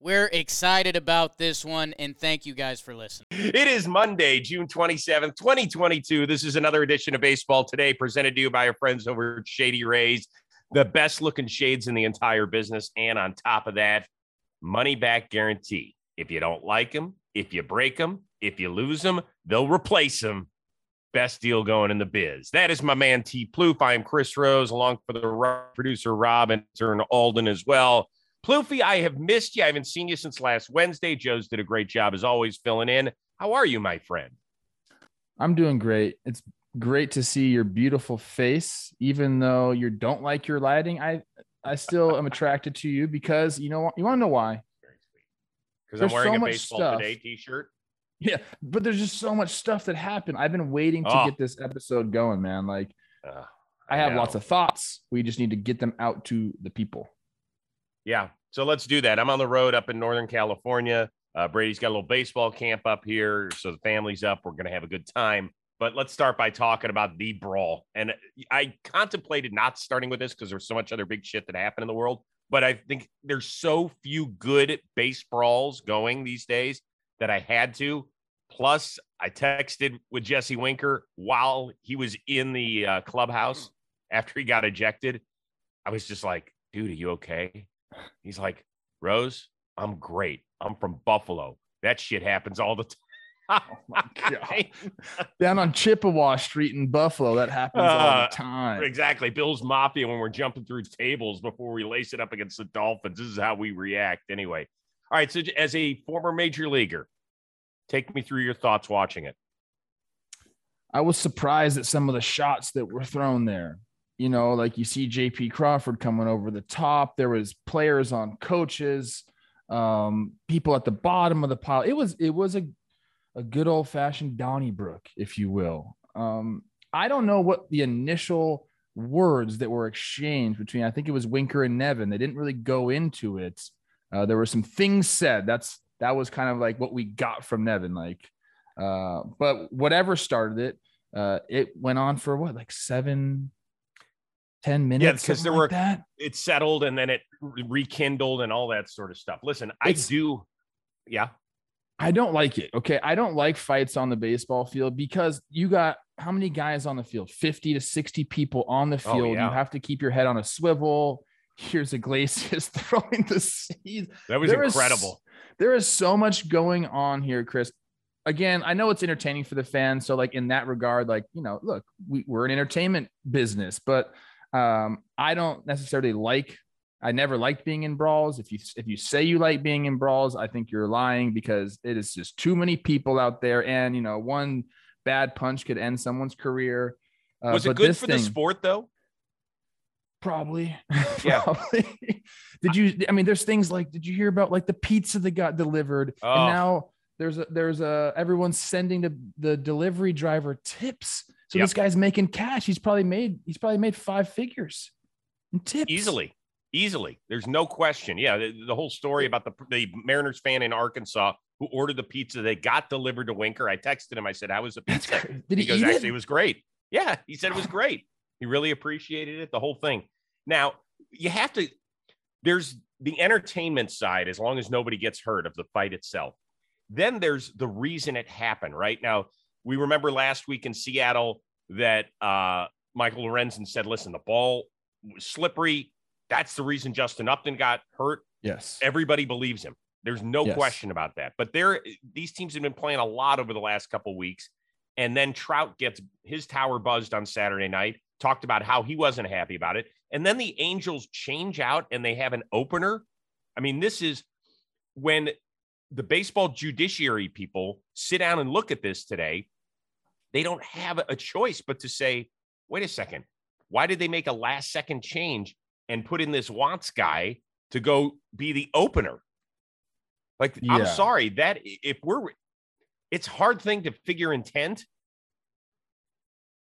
we're excited about this one, and thank you guys for listening. It is Monday, June 27th, 2022. This is another edition of Baseball Today, presented to you by our friends over at Shady Rays, the best looking shades in the entire business. And on top of that, money back guarantee. If you don't like them, if you break them, if you lose them, they'll replace them. Best deal going in the biz. That is my man T. Plouffe. I am Chris Rose, along for the producer Rob and Alden as well. Plouffe, I have missed you. I haven't seen you since last Wednesday. Joe's did a great job as always filling in. How are you, my friend? I'm doing great. It's great to see your beautiful face, even though you don't like your lighting. I I still am attracted to you because you know you want to know why? Because I'm wearing so a baseball stuff. today t-shirt. Yeah, but there's just so much stuff that happened. I've been waiting to oh. get this episode going, man. Like uh, I, I have lots of thoughts. We just need to get them out to the people. Yeah. So let's do that. I'm on the road up in Northern California. Uh, Brady's got a little baseball camp up here. So the family's up. We're going to have a good time. But let's start by talking about the brawl. And I contemplated not starting with this because there's so much other big shit that happened in the world. But I think there's so few good base brawls going these days that I had to. Plus, I texted with Jesse Winker while he was in the uh, clubhouse after he got ejected. I was just like, dude, are you okay? He's like, Rose, I'm great. I'm from Buffalo. That shit happens all the time. oh my god! Down on Chippewa Street in Buffalo, that happens uh, all the uh, time. Exactly. Bill's Mafia when we're jumping through tables before we lace it up against the Dolphins. This is how we react, anyway. All right. So, as a former major leaguer, take me through your thoughts watching it. I was surprised at some of the shots that were thrown there you know, like you see JP Crawford coming over the top. There was players on coaches, um, people at the bottom of the pile. It was it was a a good old fashioned Donnybrook, if you will. Um, I don't know what the initial words that were exchanged between. I think it was Winker and Nevin. They didn't really go into it. Uh, there were some things said. That's that was kind of like what we got from Nevin. Like, uh, but whatever started it, uh, it went on for what like seven 10 minutes. Yeah, because there like were that. it settled and then it rekindled and all that sort of stuff. Listen, it's, I do. Yeah. I don't like it. Okay. I don't like fights on the baseball field because you got how many guys on the field? 50 to 60 people on the oh, field. Oh, yeah. You have to keep your head on a swivel. Here's Iglesias throwing the seeds. That was there incredible. Is, there is so much going on here, Chris. Again, I know it's entertaining for the fans. So, like in that regard, like, you know, look, we, we're an entertainment business, but um, I don't necessarily like. I never liked being in brawls. If you if you say you like being in brawls, I think you're lying because it is just too many people out there, and you know one bad punch could end someone's career. Uh, Was it good for thing, the sport though? Probably. Yeah. probably. did you? I mean, there's things like. Did you hear about like the pizza that got delivered, oh. and now there's a there's a everyone's sending the the delivery driver tips so yep. this guy's making cash. He's probably made he's probably made five figures in tips easily. Easily, there's no question. Yeah, the, the whole story about the the Mariners fan in Arkansas who ordered the pizza they got delivered to Winker. I texted him. I said, "How was the pizza?" Did he, he goes, "Actually, it? it was great." Yeah, he said it was great. He really appreciated it. The whole thing. Now you have to. There's the entertainment side, as long as nobody gets hurt of the fight itself. Then there's the reason it happened. Right now, we remember last week in Seattle that uh, Michael Lorenzen said, listen, the ball was slippery. That's the reason Justin Upton got hurt. Yes. Everybody believes him. There's no yes. question about that. But there, these teams have been playing a lot over the last couple weeks. And then Trout gets his tower buzzed on Saturday night, talked about how he wasn't happy about it. And then the Angels change out and they have an opener. I mean, this is when the baseball judiciary people sit down and look at this today they don't have a choice but to say, wait a second, why did they make a last second change and put in this Watts guy to go be the opener? Like, yeah. I'm sorry that if we're, it's hard thing to figure intent.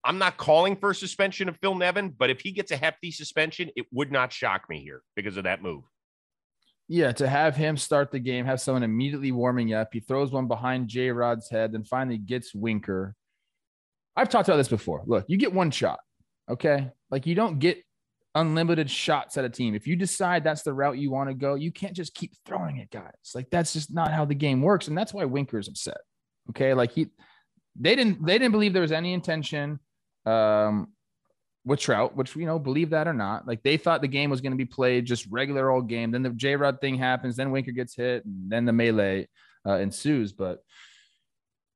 I'm not calling for a suspension of Phil Nevin, but if he gets a hefty suspension, it would not shock me here because of that move. Yeah, to have him start the game, have someone immediately warming up. He throws one behind J Rod's head, then finally gets Winker. I've talked about this before. Look, you get one shot, okay? Like you don't get unlimited shots at a team. If you decide that's the route you want to go, you can't just keep throwing it, guys. Like that's just not how the game works, and that's why Winker's upset. Okay, like he, they didn't they didn't believe there was any intention um, with Trout, which you know, believe that or not, like they thought the game was going to be played just regular old game. Then the J Rod thing happens, then Winker gets hit, and then the melee uh, ensues. But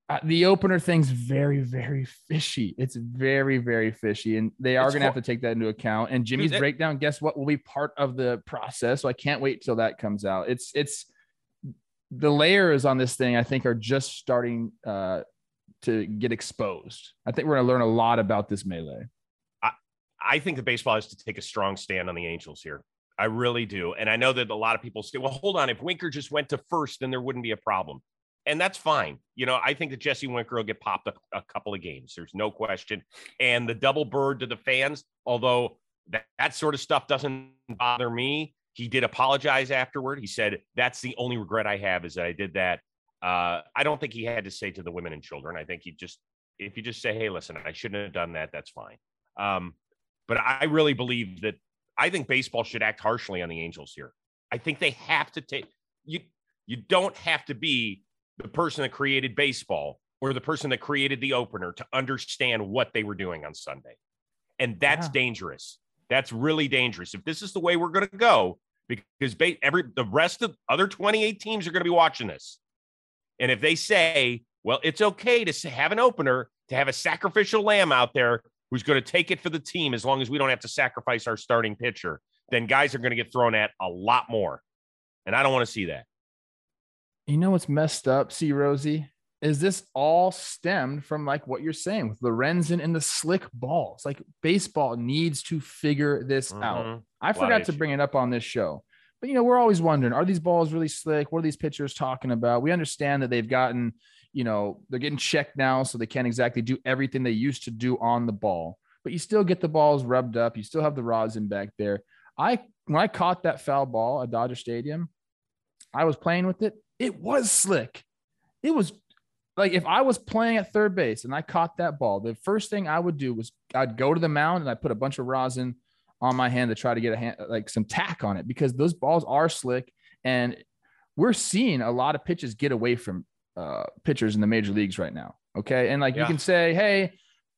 uh, the opener thing's very, very fishy. It's very, very fishy, and they are going to have to take that into account. And Jimmy's Dude, breakdown, guess what, will be part of the process. So I can't wait till that comes out. It's it's the layers on this thing. I think are just starting uh, to get exposed. I think we're going to learn a lot about this melee. I, I think the baseball has to take a strong stand on the Angels here. I really do. And I know that a lot of people say, well, hold on. If Winker just went to first, then there wouldn't be a problem. And that's fine. You know, I think that Jesse Winker will get popped a, a couple of games. There's no question. And the double bird to the fans, although that, that sort of stuff doesn't bother me, he did apologize afterward. He said, that's the only regret I have is that I did that. Uh, I don't think he had to say to the women and children. I think he just, if you just say, hey, listen, I shouldn't have done that, that's fine. Um, but I really believe that I think baseball should act harshly on the Angels here. I think they have to take you. You don't have to be the person that created baseball or the person that created the opener to understand what they were doing on Sunday, and that's yeah. dangerous. That's really dangerous. If this is the way we're going to go, because every the rest of other 28 teams are going to be watching this, and if they say, well, it's okay to have an opener, to have a sacrificial lamb out there who's going to take it for the team as long as we don't have to sacrifice our starting pitcher, then guys are going to get thrown at a lot more. And I don't want to see that. You know what's messed up, see Rosie? Is this all stemmed from like what you're saying with Lorenzen and the slick balls? Like baseball needs to figure this mm-hmm. out. I forgot to bring it up on this show. But you know, we're always wondering: Are these balls really slick? What are these pitchers talking about? We understand that they've gotten, you know, they're getting checked now, so they can't exactly do everything they used to do on the ball. But you still get the balls rubbed up. You still have the rosin back there. I when I caught that foul ball at Dodger Stadium, I was playing with it. It was slick. It was like if I was playing at third base and I caught that ball, the first thing I would do was I'd go to the mound and I put a bunch of rosin on my hand to try to get a hand like some tack on it because those balls are slick and we're seeing a lot of pitches get away from uh, pitchers in the major leagues right now. Okay. And like yeah. you can say, hey,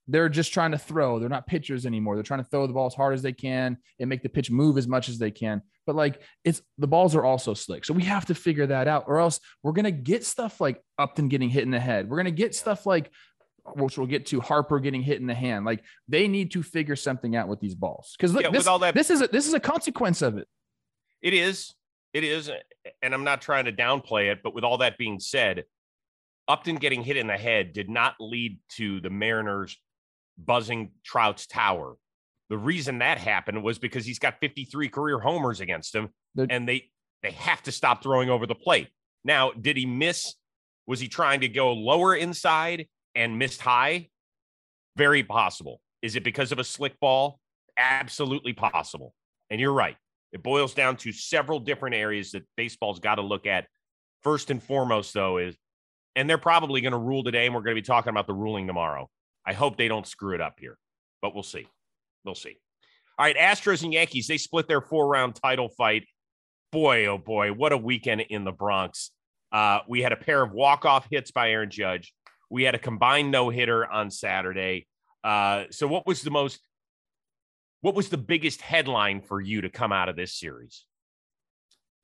they're just trying to throw. They're not pitchers anymore. They're trying to throw the ball as hard as they can and make the pitch move as much as they can. But like it's the balls are also slick. So we have to figure that out, or else we're gonna get stuff like Upton getting hit in the head. We're gonna get stuff like which we'll get to Harper getting hit in the hand. Like they need to figure something out with these balls because look, yeah, this, all that, this is a, this is a consequence of it. It is, it is, and I'm not trying to downplay it, but with all that being said, Upton getting hit in the head did not lead to the Mariners buzzing Trout's tower. The reason that happened was because he's got 53 career homers against him, and they they have to stop throwing over the plate. Now, did he miss? Was he trying to go lower inside? and missed high? Very possible. Is it because of a slick ball? Absolutely possible. And you're right. It boils down to several different areas that baseball's got to look at. First and foremost, though, is, and they're probably going to rule today, and we're going to be talking about the ruling tomorrow. I hope they don't screw it up here, but we'll see. We'll see. All right, Astros and Yankees, they split their four round title fight. Boy, oh boy, what a weekend in the Bronx. Uh, we had a pair of walk off hits by Aaron Judge. We had a combined no hitter on Saturday. Uh, so, what was the most, what was the biggest headline for you to come out of this series?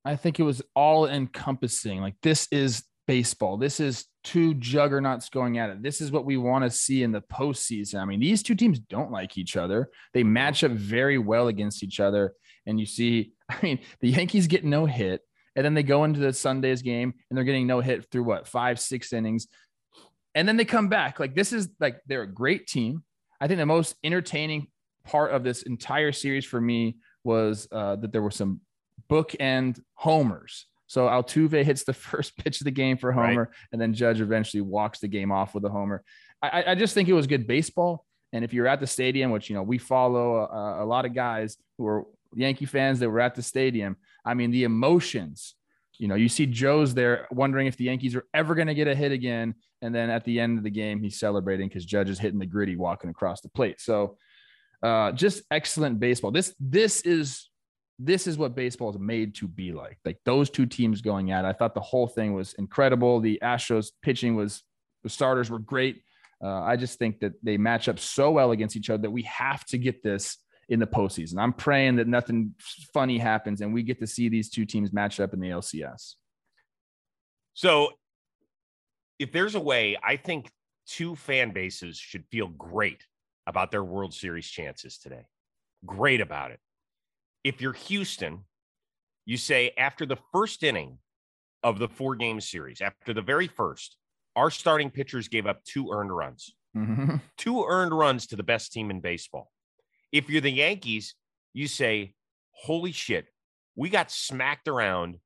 I think it was all encompassing. Like, this is baseball. This is two juggernauts going at it. This is what we want to see in the postseason. I mean, these two teams don't like each other. They match up very well against each other. And you see, I mean, the Yankees get no hit. And then they go into the Sunday's game and they're getting no hit through what, five, six innings and then they come back. Like this is like they're a great team. I think the most entertaining part of this entire series for me was uh, that there were some bookend homers. So Altuve hits the first pitch of the game for homer, right. and then Judge eventually walks the game off with a homer. I, I just think it was good baseball. And if you're at the stadium, which you know we follow a, a lot of guys who are Yankee fans that were at the stadium, I mean the emotions. You know, you see Joe's there wondering if the Yankees are ever going to get a hit again, and then at the end of the game, he's celebrating because Judge is hitting the gritty walking across the plate. So, uh, just excellent baseball. This this is this is what baseball is made to be like. Like those two teams going at. It. I thought the whole thing was incredible. The Astros pitching was the starters were great. Uh, I just think that they match up so well against each other that we have to get this in the postseason. I'm praying that nothing funny happens and we get to see these two teams match up in the LCS. So, if there's a way, I think two fan bases should feel great about their World Series chances today. Great about it. If you're Houston, you say after the first inning of the four game series, after the very first, our starting pitchers gave up two earned runs, Mm-hmm. two earned runs to the best team in baseball. If you're the Yankees, you say, holy shit, we got smacked around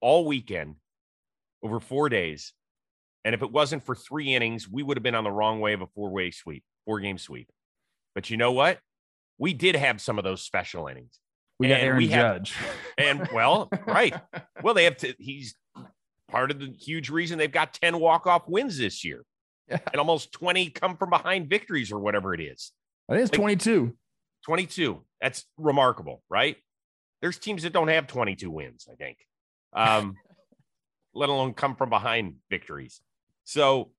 all weekend over four days. And if it wasn't for three innings, we would have been on the wrong way of a four way sweep, four game sweep. But you know what? We did have some of those special innings. We got And Aaron we have- Judge. And well, right. Well, they have to, he's part of the huge reason they've got 10 walk off wins this year Yeah. and almost 20 come from behind victories or whatever it is. I think it's Like- 22. 22. That's remarkable, right? There's teams that don't have 22 wins, I think, um, let alone come from behind victories. So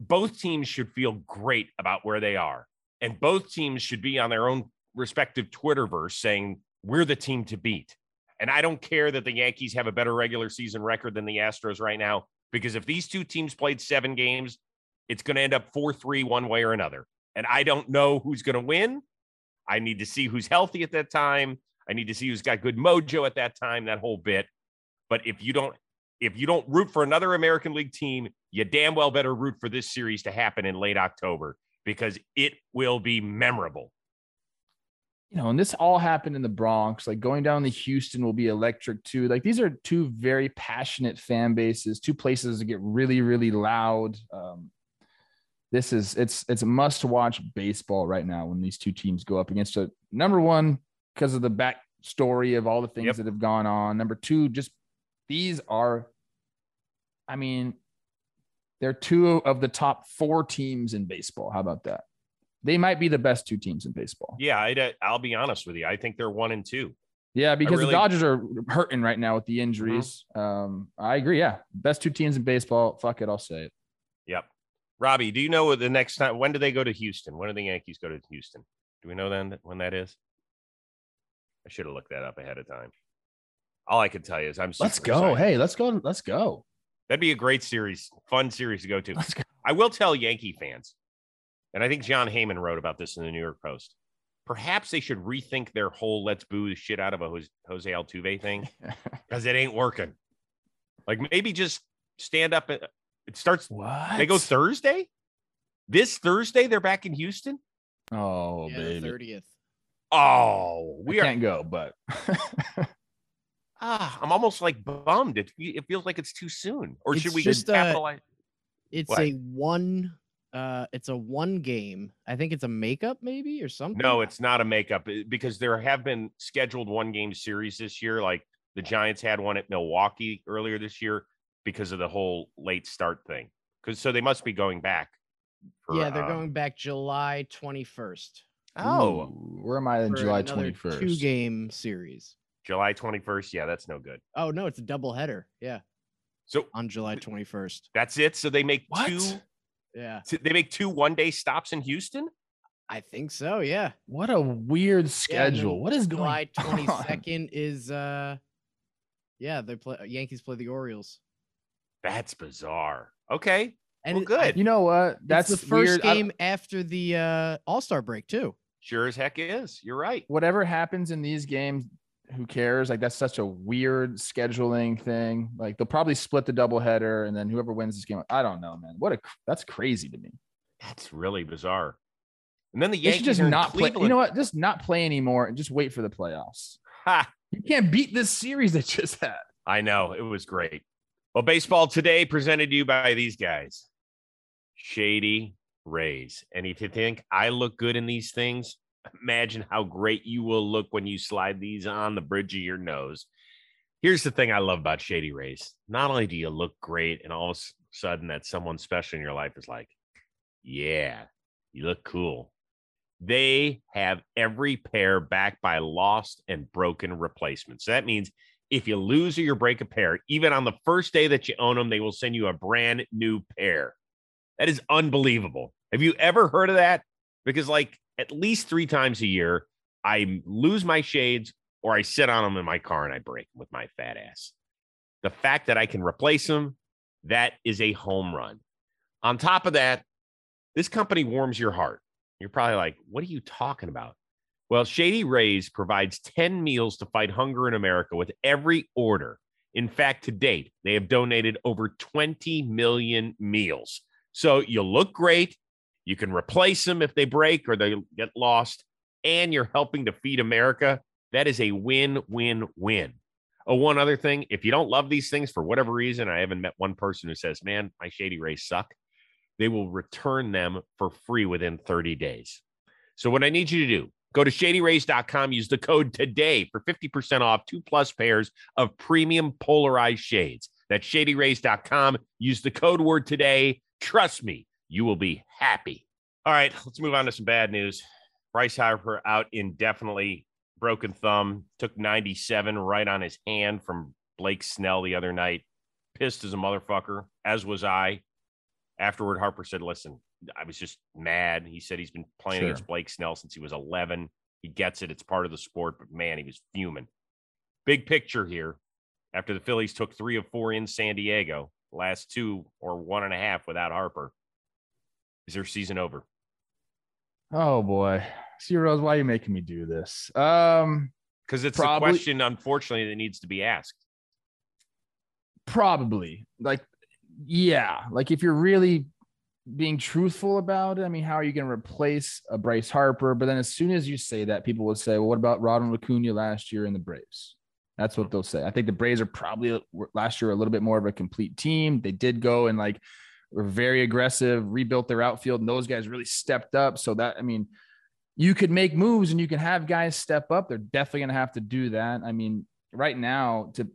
both teams should feel great about where they are. And both teams should be on their own respective Twitterverse saying, we're the team to beat. And I don't care that the Yankees have a better regular season record than the Astros right now, because if these two teams played seven games, it's going to end up 4 3 one way or another. And I don't know who's going to win. I need to see who's healthy at that time. I need to see who's got good mojo at that time, that whole bit. But if you don't, if you don't root for another American League team, you damn well better root for this series to happen in late October because it will be memorable. You know, and this all happened in the Bronx. Like going down to Houston will be electric too. Like these are two very passionate fan bases, two places that get really, really loud. Um, this is it's it's a must watch baseball right now when these two teams go up against a number one because of the back story of all the things Yep. that have gone on. Number two, just these are, I mean, they're two of the top four teams in baseball. How about that? They might be the best two teams in baseball. Yeah, I'd, I'll be honest with you. I think they're one and two. Yeah, because really- the Dodgers are hurting right now with the injuries. Um, I agree. Yeah, best two teams in baseball. Fuck it, I'll say it. Yep. Robbie, do you know the next time? When do they go to Houston? When do the Yankees go to Houston? Do we know then when that is? I should have looked that up ahead of time. All I can tell you is I'm. Let's go. excited. Hey, let's go. Let's go. That'd be a great series, fun series to go to. Let's go. I will tell Yankee fans, and I think Jon Heyman wrote about this in the New York Post. Perhaps they should rethink their whole "let's boo the shit out of a Jose, Jose Altuve" thing because it ain't working. Like maybe just stand up. and- It starts. what? They go Thursday. This Thursday, they're back in Houston. Oh, yeah, the baby. thirtieth. Oh, We we are. can't go, but Ah, I'm almost like bummed. It, it feels like it's too soon. Or should we just, uh, capitalize? It's What? a one. Uh, it's a one game. I think it's a makeup maybe or something. No, it's not a makeup eh, because there have been scheduled one game series this year. Like the Giants had one at Milwaukee earlier this year because of the whole late start thing. Because so they must be going back. for, yeah, they're um, going back July twenty first. Oh, Ooh, where am I in July twenty first? Two game series. July 21st. Yeah, that's no good. Oh no, it's a double header. Yeah, So on July twenty first. that's it. So they make What? two. Yeah, They make two one day stops in Houston. I think so. Yeah, What a weird schedule. then what is going on? July on? twenty second is uh, yeah, they play Yankees play the Orioles. That's bizarre. Okay. And Well, good. You know what? That's That's the first weird. Game after the uh, All Star break too. Sure as heck is. You're right. whatever happens in these games, who cares? Like that's such a weird scheduling thing. Like they'll probably split the doubleheader, and then whoever wins this game, I don't know, man. What a that's crazy to me. That's really bizarre. And then the Yankees should just not play. You know what? Just not play anymore and just wait for the playoffs. Ha! You can't beat this series that just had. I know it was great. Well, baseball today presented to you by these guys: Shady, Rays. And if you think I look good in these things, imagine how great you will look when you slide these on the bridge of your nose. Here's the thing I love about Shady Rays. Not only do you look great, and all of a sudden that someone special in your life is like, yeah, you look cool. They have every pair backed by lost and broken replacements. So that means if you lose or you break a pair, even on the first day that you own them, they will send you a brand new pair. That is unbelievable. Have you ever heard of that? Because, like, at least three times a year, I lose my shades or I sit on them in my car and I break them with my fat ass. The fact that I can replace them, that is a home run. On top of that, this company warms your heart. You're probably like, what are you talking about? Well, Shady Rays provides 10 meals to fight hunger in America with every order. In fact, to date, they have donated over 20 million meals. So you look great. You can replace them if they break or they get lost, and you're helping to feed America. That is a win win win. Oh, one other thing if you don't love these things for whatever reason, I haven't met one person who says, man, my Shady Rays suck. They will return them for free within 30 days. So, what I need you to do, go to shadyrays.com, use the code today for 50% off two plus pairs of premium polarized shades. That's shadyrays.com. Use the code word today. Trust me, you will be happy. All right, let's move on to some bad news. Bryce Harper out indefinitely, broken thumb, took 97 right on his hand from Blake Snell the other night. Pissed as a motherfucker, as was I. Afterward, Harper said, Listen, I was just mad. He said he's been playing Sure. against Blake Snell since he was 11. He gets it. It's part of the sport, but man, he was fuming. Big picture here. After the Phillies took three of four in San Diego, last two or one and a half without Harper, is their season over? Oh boy. See, Rose, why are you making me do this? Um, Because it's Probably- a question, unfortunately, that needs to be asked. probably. Like, yeah. Like if you're really being truthful about it, I mean, how are you going to replace a Bryce Harper? But then as soon as you say that, people will say, well, what about Ronald Acuna last year in the Braves? That's what they'll say. I think the Braves are probably last year a little bit more of a complete team. They did go and like were very aggressive, rebuilt their outfield, and those guys really stepped up. So that I mean, you could make moves and you can have guys step up. They're definitely going to have to do that. I mean, right now to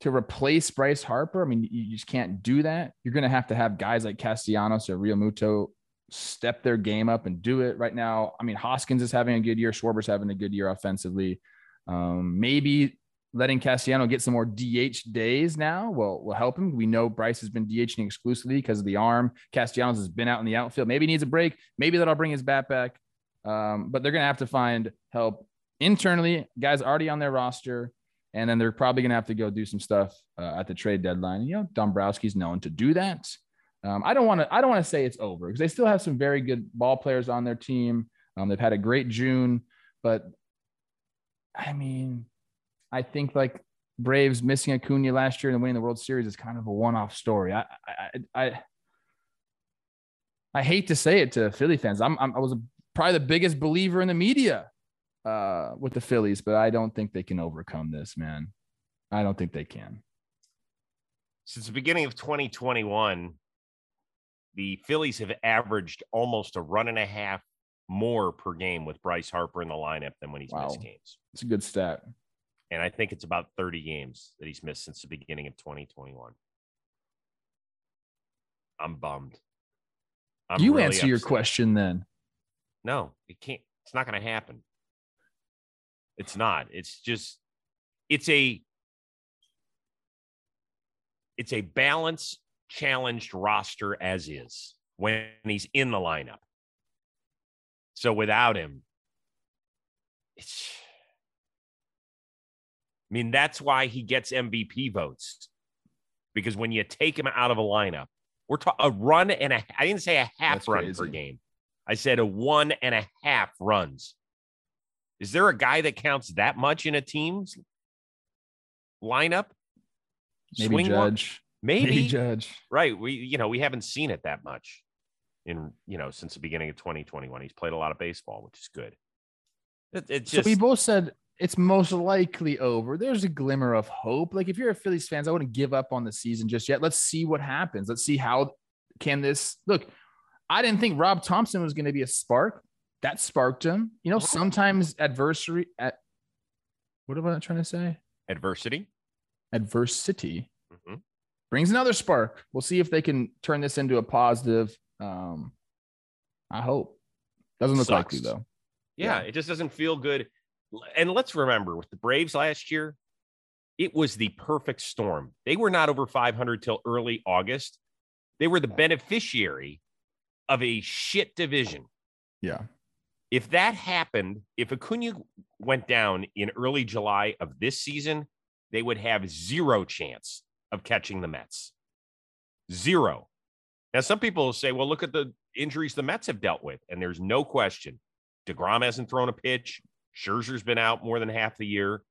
to replace Bryce Harper, I mean, you just can't do that. You're going to have to have guys like Castellanos or Realmuto step their game up and do it right now. I mean, Hoskins is having a good year. Schwarber's having a good year offensively. Um, maybe letting Castellano get some more DH days now will, will help him. We know Bryce has been DHing exclusively because of the arm. Castellanos has been out in the outfield. Maybe he needs a break. Maybe that'll bring his bat back. Um, but they're going to have to find help internally, guys already on their roster. And then they're probably going to have to go do some stuff uh, at the trade deadline. You know, Dombrowski's known to do that. Um, I don't want to. I don't want to say it's over because they still have some very good ball players on their team. Um, they've had a great June, but I mean, I think like Braves missing Acuna last year and winning the World Series is kind of a one-off story. I I I, I hate to say it to Philly fans. I'm, I'm I was probably the biggest believer in the media uh, with the Phillies, but I don't think they can overcome this, man. I don't think they can. Since the beginning of 2021, the Phillies have averaged almost a run and a half more per game with Bryce Harper in the lineup than when he's Wow. missed games. It's a good stat. And I think it's about 30 games that he's missed since the beginning of 2021. I'm bummed. I'm you really answer your question then. No, it can't. It's not going to happen. It's not. It's just, it's a, it's a balance challenged roster as is when he's in the lineup. So without him, it's, I mean, that's why he gets MVP votes because when you take him out of a lineup, we're talking a run and a, I didn't say a half That's run per crazy. game. I said a one and a half runs. Is there a guy that counts that much in a team's lineup? Maybe Swing Judge. Maybe. Maybe Judge. Right. We, you know, we haven't seen it that much in, you know, since the beginning of 2021. He's played a lot of baseball, which is good. It, it's So just, we both said it's most likely over. There's a glimmer of hope. Like if you're a Phillies fans, I wouldn't give up on the season just yet. Let's see what happens. Let's see how can this look. I didn't think Rob Thomson was going to be a spark. That sparked him. You know, sometimes adversary at what am I trying to say? Adversity. Adversity Mhm. brings another spark. We'll see if they can turn this into a positive. Um, I hope. Doesn't look Sucks. likely though. Yeah, Yeah. it just doesn't feel good. And let's remember with the Braves last year, it was the perfect storm. They were not over 500 till early August. They were the beneficiary of a shit division. Yeah. If that happened, if Acuna went down in early July of this season, they would have zero chance of catching the Mets. Zero. Now, some people say, well, look at the injuries the Mets have dealt with. And there's no question. DeGrom hasn't thrown a pitch. Scherzer's been out more than half the year.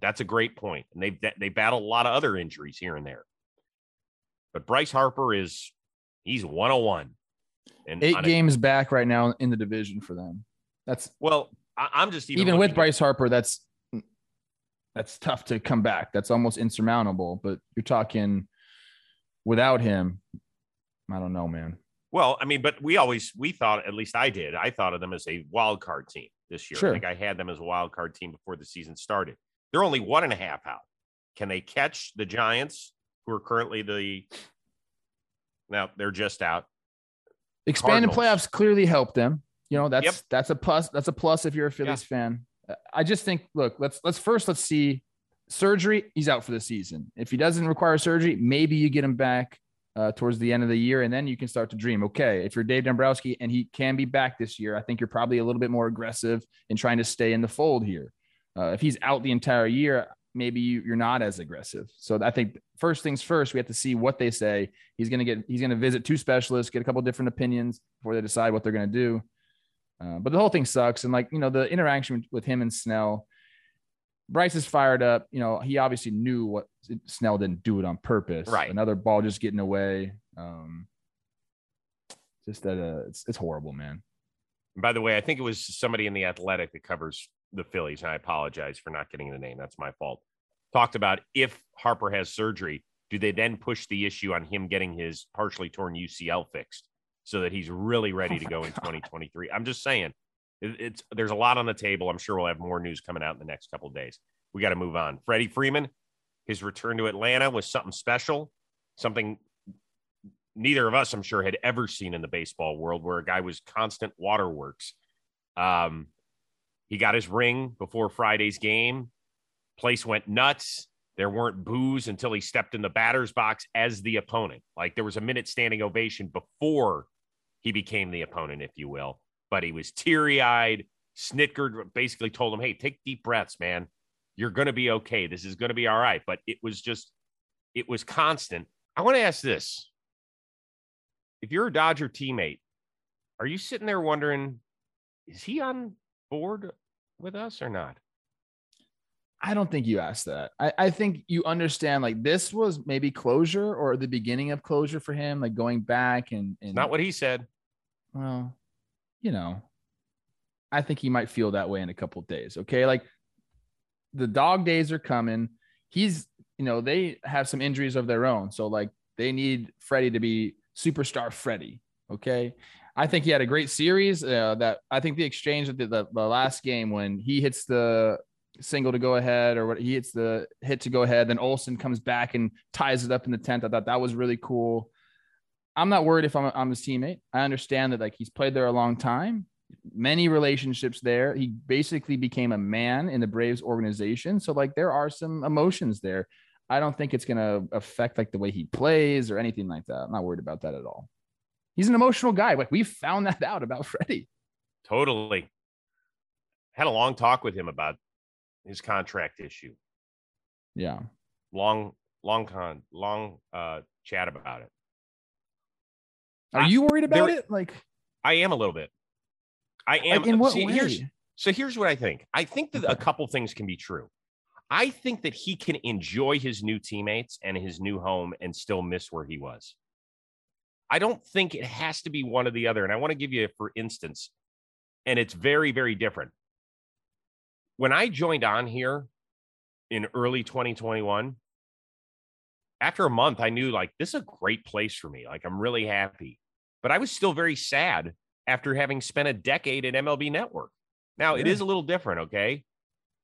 That's a great point. And they've they battled a lot of other injuries here and there. But Bryce Harper is he's 101. And Eight on a- games back right now in the division for them. That's well, I, I'm just even, even with Bryce Harper, that's that's tough to come back. That's almost insurmountable. But you're talking without him, I don't know, man. Well, I mean, but we always we thought, at least I did, I thought of them as a wild card team this year. Sure. I think I had them as a wild card team before the season started. They're only one and a half out. Can they catch the Giants, who are currently the now they're just out? Expanded Cardinals. playoffs clearly help them. You know, that's Yep. that's a plus. That's a plus if you're a Phillies fan. Uh, I just think, look, let's let's first let's see surgery. He's out for the season. If he doesn't require surgery, maybe you get him back uh, towards the end of the year, and then you can start to dream. Okay, if you're Dave Dombrowski and he can be back this year, I think you're probably a little bit more aggressive in trying to stay in the fold here. Uh, if he's out the entire year, maybe you, you're not as aggressive. So I think first things first, we have to see what they say. He's to get, he's to visit two specialists, get a couple different opinions before they decide what they're to do. Uh, but the whole thing sucks. And like, you know, the interaction with him and Snell, Bryce is fired up. You know, he obviously knew what Snell didn't do it on purpose. Right. Another ball just getting away. Um, just that, uh, it's, it's horrible, man. By the way, I think it was somebody in the Athletic that covers the Phillies, and I apologize for not getting the name. That's my fault. Talked about if Harper has surgery, do they then push the issue on him getting his partially torn UCL fixed so that he's really ready Oh to go in 2023? I'm just saying, it- it's there's a lot on the table. I'm sure we'll have more news coming out in the next couple days. We got to move on. Freddie Freeman, his return to Atlanta was something special, something neither of us, I'm sure, had ever seen in the baseball world, where a guy was constant waterworks. Um, he got his ring before Friday's game. Place went nuts. There weren't boos until he stepped in the batter's box as the opponent. Like there was a minute standing ovation before he became the opponent, if you will. But he was teary eyed. Snitker basically told him, Hey, take deep breaths, man. You're going to be okay. This is going to be all right. But it was just, it was constant. I want to ask this if you're a Dodger teammate, are you sitting there wondering, is he on board with us or not? I don't think you asked that. I, I think you understand like this was maybe closure or the beginning of closure for him, like going back and, and not what he said. well, you know, I think he might feel that way in a couple days. Okay. Like the dog days are coming. He's, you know, they have some injuries of their own. So like they need Freddie to be superstar Freddie. Okay. I think he had a great series. Uh, that I think the exchange at the, the, the last game when he hits the single to go ahead or what he hits the hit to go ahead, then Olson comes back and ties it up in the 10th. I thought that was really cool. I'm not worried if I'm, I'm his teammate. I understand that like he's played there a long time, many relationships there. He basically became a man in the Braves organization. So like there are some emotions there. I don't think it's gonna affect like the way he plays or anything like that. I'm not worried about that at all. He's an emotional guy. Like we found that out about Freddie. Totally. Had a long talk with him about his contract issue. Yeah. Long, long con, long uh, chat about it. Are I- you worried about there- it? Like, I am a little bit. I am. like in what see, way? Here's, so here's what I think. I think that a couple things can be true. I think that he can enjoy his new teammates and his new home and still miss where he was. I don't think it has to be one or the other. And I want to give you, for instance, and it's very, very different. When I joined on here in early 2021, after a month, I knew like this is a great place for me. Like I'm really happy. But I was still very sad after having spent a decade at MLB Network. Now it Yeah. is a little different, okay?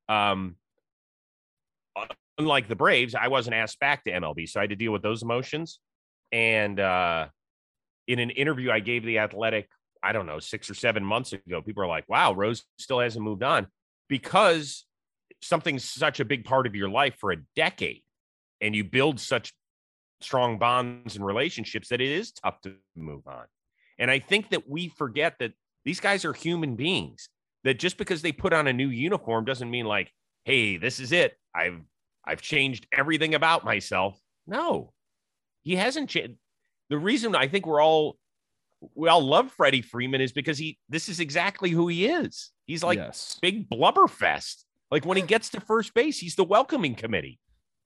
Um, unlike the Braves, I wasn't asked back to MLB, so I had to deal with those emotions. And uh, in an interview I gave the Athletic, I don't know, six or seven months ago, people are like, "Wow, Rose still hasn't moved on," because something's such a big part of your life for a decade, and you build such strong bonds and relationships that it is tough to move on. And I think that we forget that these guys are human beings. That just because they put on a new uniform doesn't mean like, hey, this is it. I've I've changed everything about myself. No, he hasn't changed. The reason I think we're all we all love Freddie Freeman is because he this is exactly who he is. He's like yes. big blubberfest. Like when he gets to first base, he's the welcoming committee.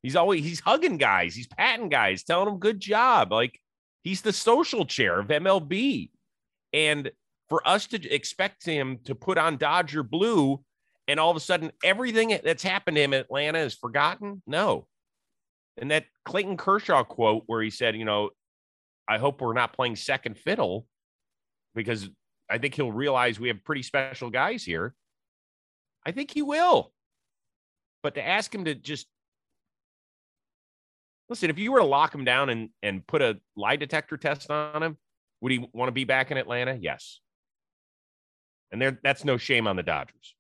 He's always he's hugging guys, he's patting guys, telling them good job. Like he's the social chair of MLB. And for us to expect him to put on Dodger blue and all of a sudden everything that's happened to him in Atlanta is forgotten, no. And that Clayton Kershaw quote where he said, you know, I hope we're not playing second fiddle because I think he'll realize we have pretty special guys here. I think he will. But to ask him to just listen, if you were to lock him down and, and put a lie detector test on him, would he want to be back in Atlanta? Yes. And there that's no shame on the Dodgers.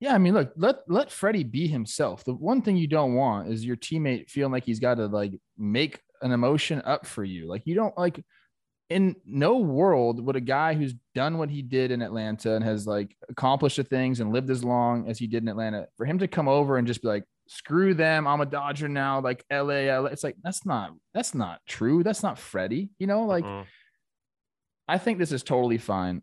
Yeah, I mean, look, let let Freddie be himself. The one thing you don't want is your teammate feeling like he's got to like make an emotion up for you. Like you don't like in no world would a guy who's done what he did in Atlanta and has like accomplished the things and lived as long as he did in Atlanta for him to come over and just be like, screw them, I'm a Dodger now, like LA, LA. It's like that's not that's not true. That's not Freddie. You know, like Mhm. I think this is totally fine.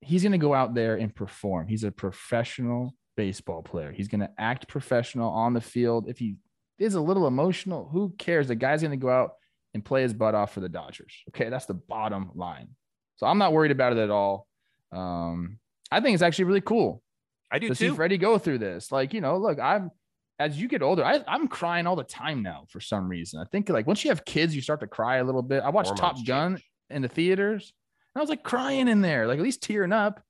He's going to go out there and perform. He's a professional baseball player. He's going to act professional on the field. If he is a little emotional, who cares? The guy's going to go out and play his butt off for the Dodgers. Okay, that's the bottom line. So I'm not worried about it at all. Um, I think it's actually really cool I do to see too. Freddie go through this. Like, you know, look, I'm as you get older, I, I'm crying all the time now for some reason. I think like once you have kids, you start to cry a little bit. I watched Top Hormones Gun change. in the theaters, and I was like crying in there, like at least tearing up.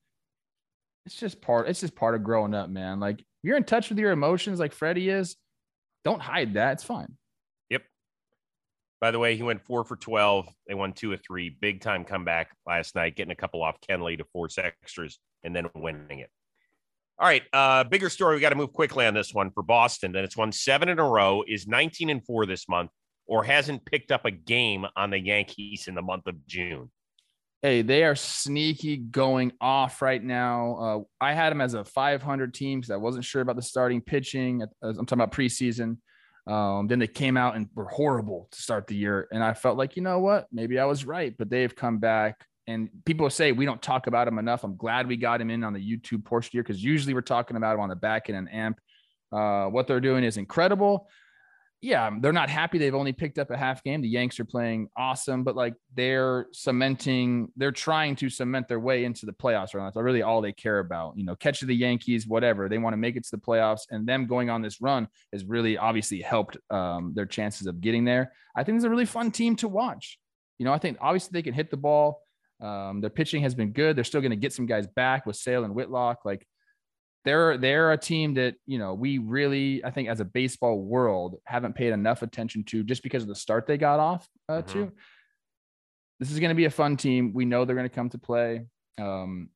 It's just part. It's just part of growing up, man. Like you're in touch with your emotions, like Freddie is. Don't hide that. It's fine. Yep. By the way, he went four for 12. They won two or three. Big time comeback last night, getting a couple off Kenley to force extras and then winning it. All right. Uh, bigger story. We got to move quickly on this one for Boston. Then it's won seven in a row, is 19 and four this month, or hasn't picked up a game on the Yankees in the month of June. Hey, they are sneaky going off right now. Uh, I had them as a 500 team because I wasn't sure about the starting pitching. I'm talking about preseason. Um, then they came out and were horrible to start the year. And I felt like, you know what? Maybe I was right, but they've come back. And people say we don't talk about him enough. I'm glad we got him in on the YouTube portion here because usually we're talking about him on the back end and amp. Uh, what they're doing is incredible. Yeah, they're not happy. They've only picked up a half game. The Yanks are playing awesome, but like they're cementing, they're trying to cement their way into the playoffs. Right? That's really all they care about. You know, catch the Yankees, whatever. They want to make it to the playoffs, and them going on this run has really obviously helped um, their chances of getting there. I think it's a really fun team to watch. You know, I think obviously they can hit the ball. Um, their pitching has been good. They're still going to get some guys back with Sale and Whitlock. Like they're they're a team that you know we really I think as a baseball world haven't paid enough attention to just because of the start they got off uh, Mhm. to. This is going to be a fun team. We know they're going to come to play. Um,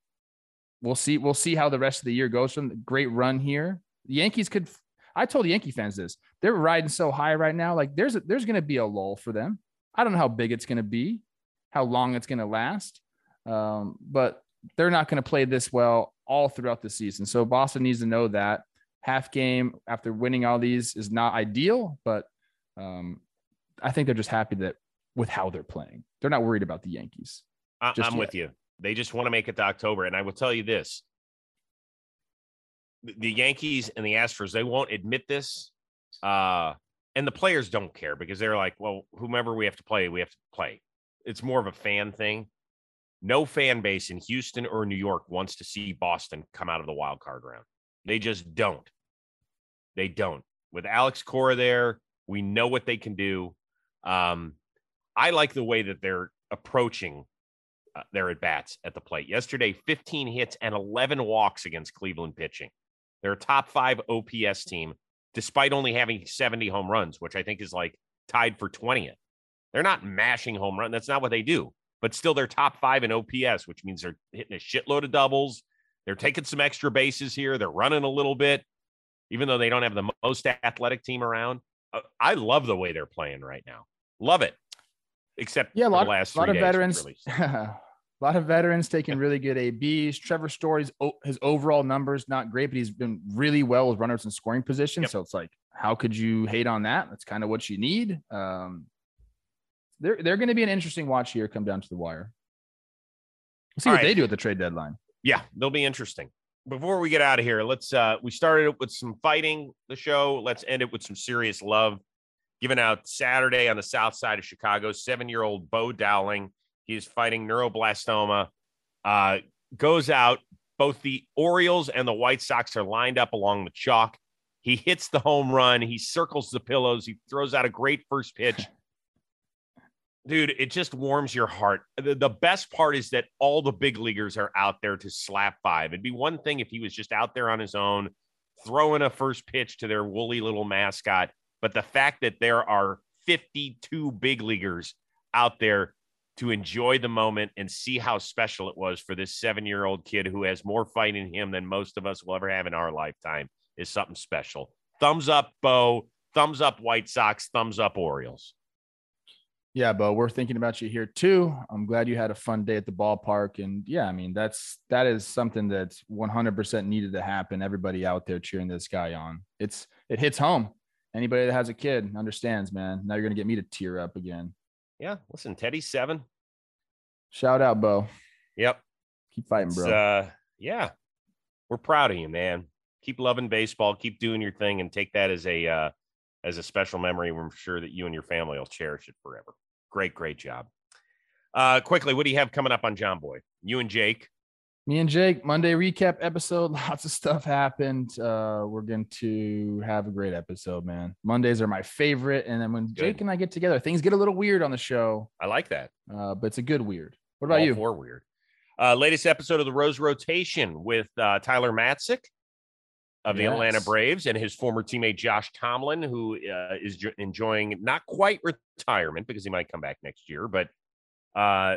we'll see. We'll see how the rest of the year goes. From the great run here, the Yankees could. I told the Yankee fans this. They're riding so high right now. Like there's a, there's going to be a lull for them. I don't know how big it's going to be, how long it's going to last, um, but they're not going to play this well all throughout the season. So Boston needs to know that half game after winning all these is not ideal, but um, I think they're just happy that with how they're playing, they're not worried about the Yankees. I- I'm yet. with you. They just want to make it to October. And I will tell you this the- the Yankees and the Astros, they won't admit this. Uh, and the players don't care because they're like, well, whomever we have to play, we have to play. It's more of a fan thing. No fan base in Houston or New York wants to see Boston come out of the wild card round. They just don't. They don't. With Alex Cora there, we know what they can do. Um, I like the way that they're approaching uh, their at bats at the plate. Yesterday, 15 hits and 11 walks against Cleveland pitching. They're a top five OPS team, despite only having 70 home runs, which I think is like tied for 20th. They're not mashing home run. That's not what they do. But still, they're top five in OPS, which means they're hitting a shitload of doubles. They're taking some extra bases here. They're running a little bit, even though they don't have the most athletic team around. Uh, I love the way they're playing right now. Love it. Except yeah, a lot, last lot of veterans. really. a lot of veterans taking really good ABs. Trevor Story's his overall numbers not great, but he's been really well with runners in scoring position. Yep. So it's like, how could you hate on that? That's kind of what you need. Um, they're they're going to be an interesting watch here. Come down to the wire. We'll see All what right. they do at the trade deadline. yeah, they'll be interesting. Before we get out of here, let's uh we started it with some fighting the show. Let's end it with some serious love. Given out Saturday on the south side of Chicago, seven-year-old Bo Dowling. He's fighting neuroblastoma. Uh goes out. Both the Orioles and the White Sox are lined up along the chalk. He hits the home run. He circles the pillows. He throws out a great first pitch. Dude, it just warms your heart. The, the best part is that all the big leaguers are out there to slap five. It'd be one thing if he was just out there on his own, throwing a first pitch to their woolly little mascot. But the fact that there are 52 big leaguers out there to enjoy the moment and see how special it was for this seven year old kid who has more fight in him than most of us will ever have in our lifetime is something special. Thumbs up, Bo. Thumbs up, White Sox. Thumbs up, Orioles. Yeah, Bo, we're thinking about you here too. I'm glad you had a fun day at the ballpark. And yeah, I mean, that's that is something that's 100% needed to happen. Everybody out there cheering this guy on. It's it hits home. Anybody that has a kid understands, man. Now you're gonna get me to tear up again. Yeah, listen, Teddy's seven. Shout out, Bo. Yep. Keep fighting, bro. uh, yeah, we're proud of you, man. Keep loving baseball. Keep doing your thing, and take that as a uh, as a special memory. I'm sure that you and your family will cherish it forever. Great, great job. Uh, quickly, what do you have coming up on Jomboy? You and Jake. Me and Jake, Monday recap episode. Lots of stuff happened. Uh, we're going to have a great episode, man. Mondays are my favorite. And then when Jake and I get together, things get a little weird on the show, I like that. uh, but it's a good weird. What about All you? For weird. Uh, latest episode of the Rose Rotation with uh, Tyler Matzek of the Atlanta Braves and his former teammate Josh Tomlin, who uh, is jo- enjoying not quite retirement because he might come back next year, but uh,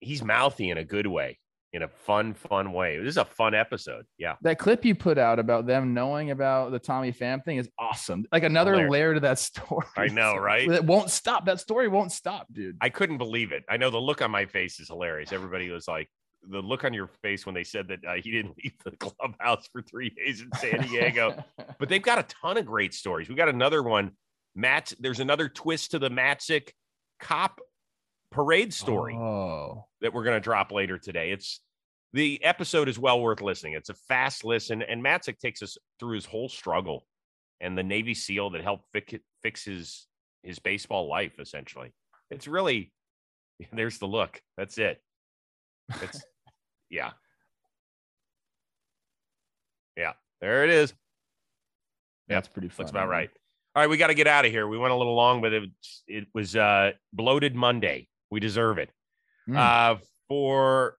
he's mouthy in a good way, in a fun, fun way. This is a fun episode. Yeah. that clip you put out about them knowing about the Tommy Pham thing is awesome. Like another Hilarious. layer to that story. I know, right? It won't stop. That story won't stop, dude. I couldn't believe it. I know the look on my face is hilarious. Everybody was like, the look on your face when they said that uh, he didn't leave the clubhouse for three days in San Diego. but they've got a ton of great stories. We got another one. Matt, there's another twist to the Matzek cop parade story Oh, that we're going to drop later today. It's the episode is well worth listening. It's a fast listen, and Matzek takes us through his whole struggle and the Navy SEAL that helped fix, fix his his baseball life. Essentially, it's really there's the look. That's it. It's yeah, yeah. There it is. That's pretty fun. Looks about right. All right, we got to get out of here. We went a little long, but it was, it was uh, bloated Monday. We deserve it. Mm. Uh, for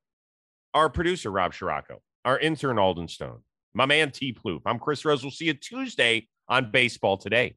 our producer Rob Scirocco, our intern Alden Stone, my man T Plouffe. I'm Chris Rose. We'll see you Tuesday on Baseball Today.